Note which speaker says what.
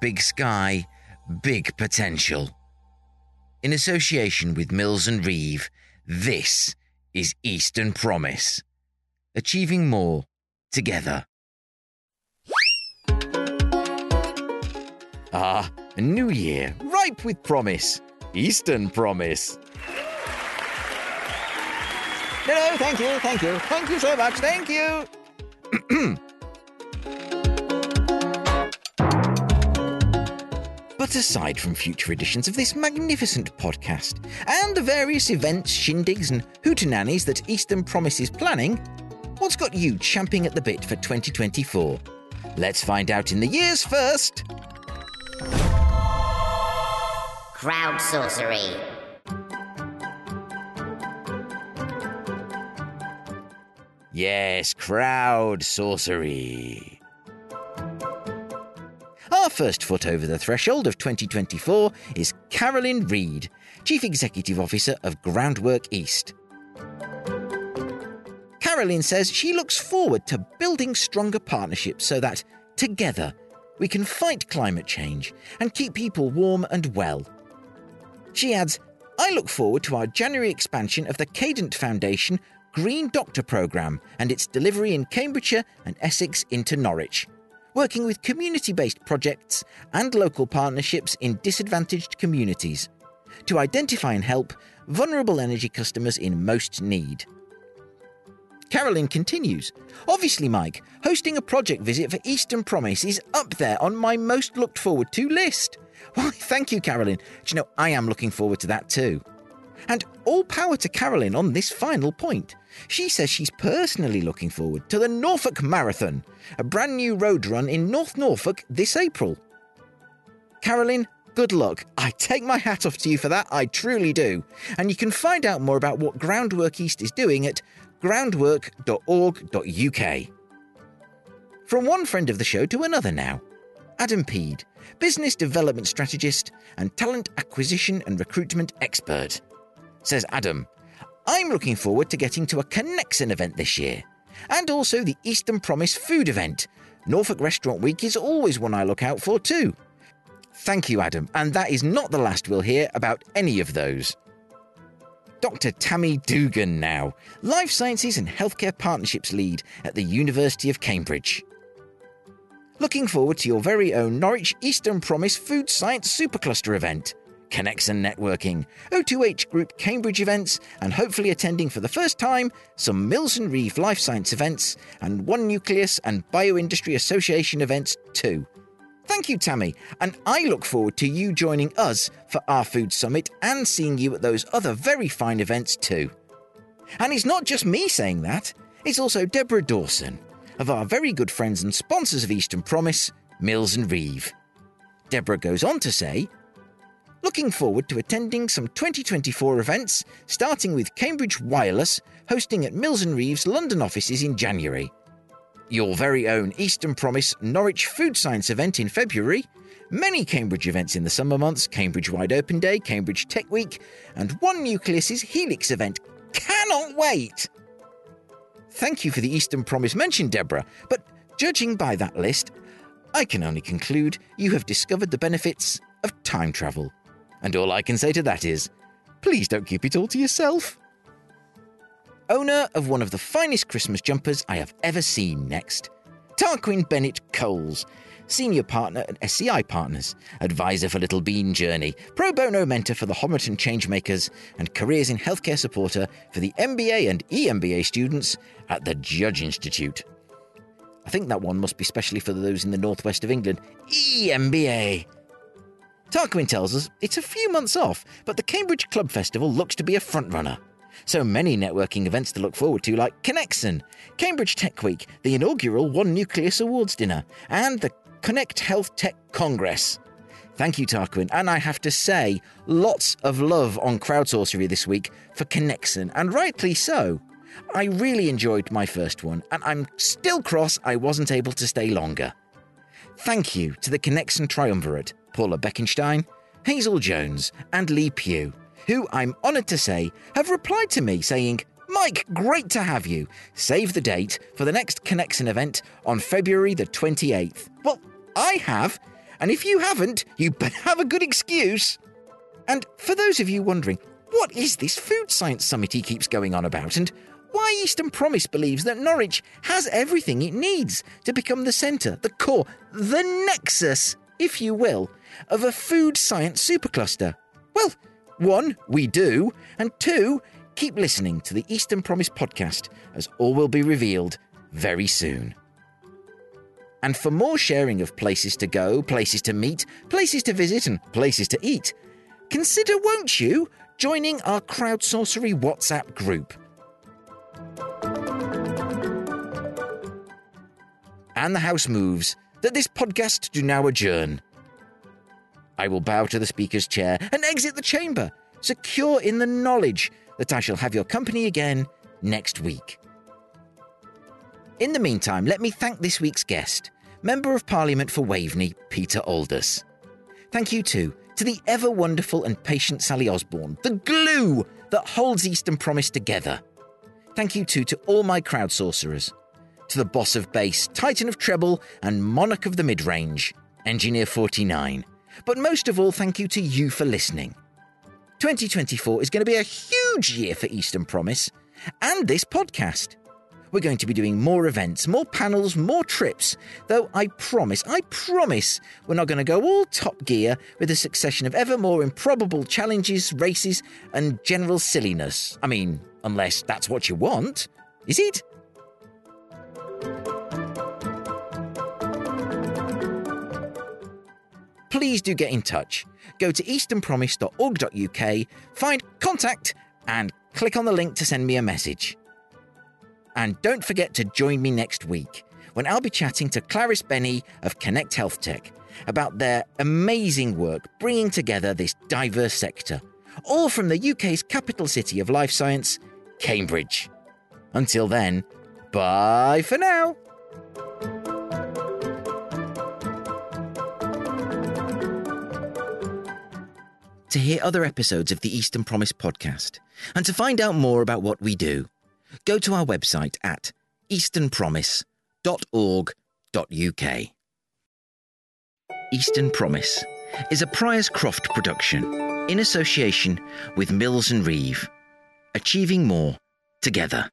Speaker 1: big sky, big potential. In association with Mills and Reeve, this is Eastern Promise. Achieving more together. Ah, a new year, ripe with promise. Eastern Promise. No, no, thank you, thank you, thank you so much, thank you. But aside from future editions of this magnificent podcast and the various events, shindigs, and hootenannies that Eastern Promise is planning, what's got you champing at the bit for 2024? Let's find out in the years first.
Speaker 2: Crowd sorcery.
Speaker 1: Yes, crowd sorcery. First foot over the threshold of 2024 is Carolyn Reed, Chief Executive Officer of Groundwork East. Carolyn says she looks forward to building stronger partnerships so that, together, we can fight climate change and keep people warm and well. She adds, I look forward to our January expansion of the Cadent Foundation Green Doctor Programme and its delivery in Cambridgeshire and Essex into Norwich, working with community based projects and local partnerships in disadvantaged communities to identify and help vulnerable energy customers in most need. Carolyn continues. Obviously, Mike, hosting a project visit for Eastern Promise is up there on my most looked forward to list. Why, thank you, Carolyn. Do you know, I am looking forward to that too. And all power to Carolyn on this final point. She says she's personally looking forward to the Norfolk Marathon, a brand new road run in North Norfolk this April. Carolyn, good luck. I take my hat off to you for that, I truly do. And you can find out more about what Groundwork East is doing at groundwork.org.uk. From one friend of the show to another now. Adam Peed, business development strategist and talent acquisition and recruitment expert. Says Adam, I'm looking forward to getting to a Connexon event this year, and also the Eastern Promise food event. Norfolk Restaurant Week is always one I look out for too. Thank you, Adam, and that is not the last we'll hear about any of those. Dr. Tammy Dugan now, Life Sciences and Healthcare Partnerships Lead at the University of Cambridge. Looking forward to your very own Norwich Eastern Promise Food Science Supercluster event. Connexon Networking, O2H Group Cambridge events, and hopefully attending for the first time some Mills and Reeve Life Science events and One Nucleus and Bioindustry Association events too. Thank you, Tammy, and I look forward to you joining us for our food summit and seeing you at those other very fine events too. And it's not just me saying that, it's also Deborah Dawson, of our very good friends and sponsors of Eastern Promise, Mills and Reeve. Deborah goes on to say, Looking forward to attending some 2024 events, starting with Cambridge Wireless hosting at Mills and Reeve's London offices in January. Your very own Eastern Promise Norwich Food Science event in February, many Cambridge events in the summer months, Cambridge Wide Open Day, Cambridge Tech Week, and One Nucleus's Helix event. Cannot wait! Thank you for the Eastern Promise mention, Deborah, but judging by that list, I can only conclude you have discovered the benefits of time travel. And all I can say to that is, please don't keep it all to yourself. Owner of one of the finest Christmas jumpers I have ever seen next. Tarquin Bennett Coles, Senior Partner at SCI Partners, Advisor for Little Bean Journey, Pro Bono Mentor for the Homerton Changemakers, and Careers in Healthcare Supporter for the MBA and EMBA students at the Judge Institute. I think that one must be specially for those in the northwest of England. EMBA! Tarquin tells us it's a few months off, but the Cambridge Club Festival looks to be a frontrunner. So many networking events to look forward to, like Connexon, Cambridge Tech Week, the inaugural One Nucleus Awards dinner, and the Connect Health Tech Congress. Thank you, Tarquin, and I have to say, lots of love on crowdsourcery this week for Connexon, and rightly so. I really enjoyed my first one, and I'm still cross I wasn't able to stay longer. Thank you to the Connexon Triumvirate, Paula Beckenstein, Hazel Jones, and Lee Pugh, who I'm honoured to say have replied to me saying, Mike, great to have you. Save the date for the next Connexon event on February the 28th. Well, I have, And if you haven't, you better have a good excuse. And for those of you wondering, what is this food science summit he keeps going on about? And why Eastern Promise believes that Norwich has everything it needs to become the centre, the core, the nexus, if you will, of a food science supercluster? Well, one, we do, and two, keep listening to the Eastern Promise podcast as all will be revealed very soon. And for more sharing of places to go, places to meet, places to visit, and places to eat, consider, won't you, joining our crowdsourcery WhatsApp group. And the house moves that this podcast do now adjourn. I will bow to the speaker's chair and exit the chamber, secure in the knowledge that I shall have your company again next week. In the meantime, let me thank this week's guest, Member of Parliament for Waveney, Peter Aldous. Thank you too to the ever wonderful and patient Sally Osborne, the glue that holds Eastern Promise together. Thank you too to all my crowd sorcerers, to the boss of bass, titan of treble, and monarch of the mid range, Engineer 49. But most of all, thank you to you for listening. 2024 is going to be a huge year for Eastern Promise and this podcast. We're going to be doing more events, more panels, more trips. Though I promise, I promise, we're not going to go all top gear with a succession of ever more improbable challenges, races, and general silliness. I mean, unless that's what you want. Is it? Please do get in touch. Go to easternpromise.org.uk, find contact, and click on the link to send me a message. And don't forget to join me next week when I'll be chatting to Clarice Benny of Connect Health Tech about their amazing work bringing together this diverse sector, all from the UK's capital city of life science, Cambridge. Until then, bye for now. To hear other episodes of the Eastern Promise podcast and to find out more about what we do, go to our website at easternpromise.org.uk. Eastern Promise is a Priors Croft production in association with Mills and Reeve, achieving more together.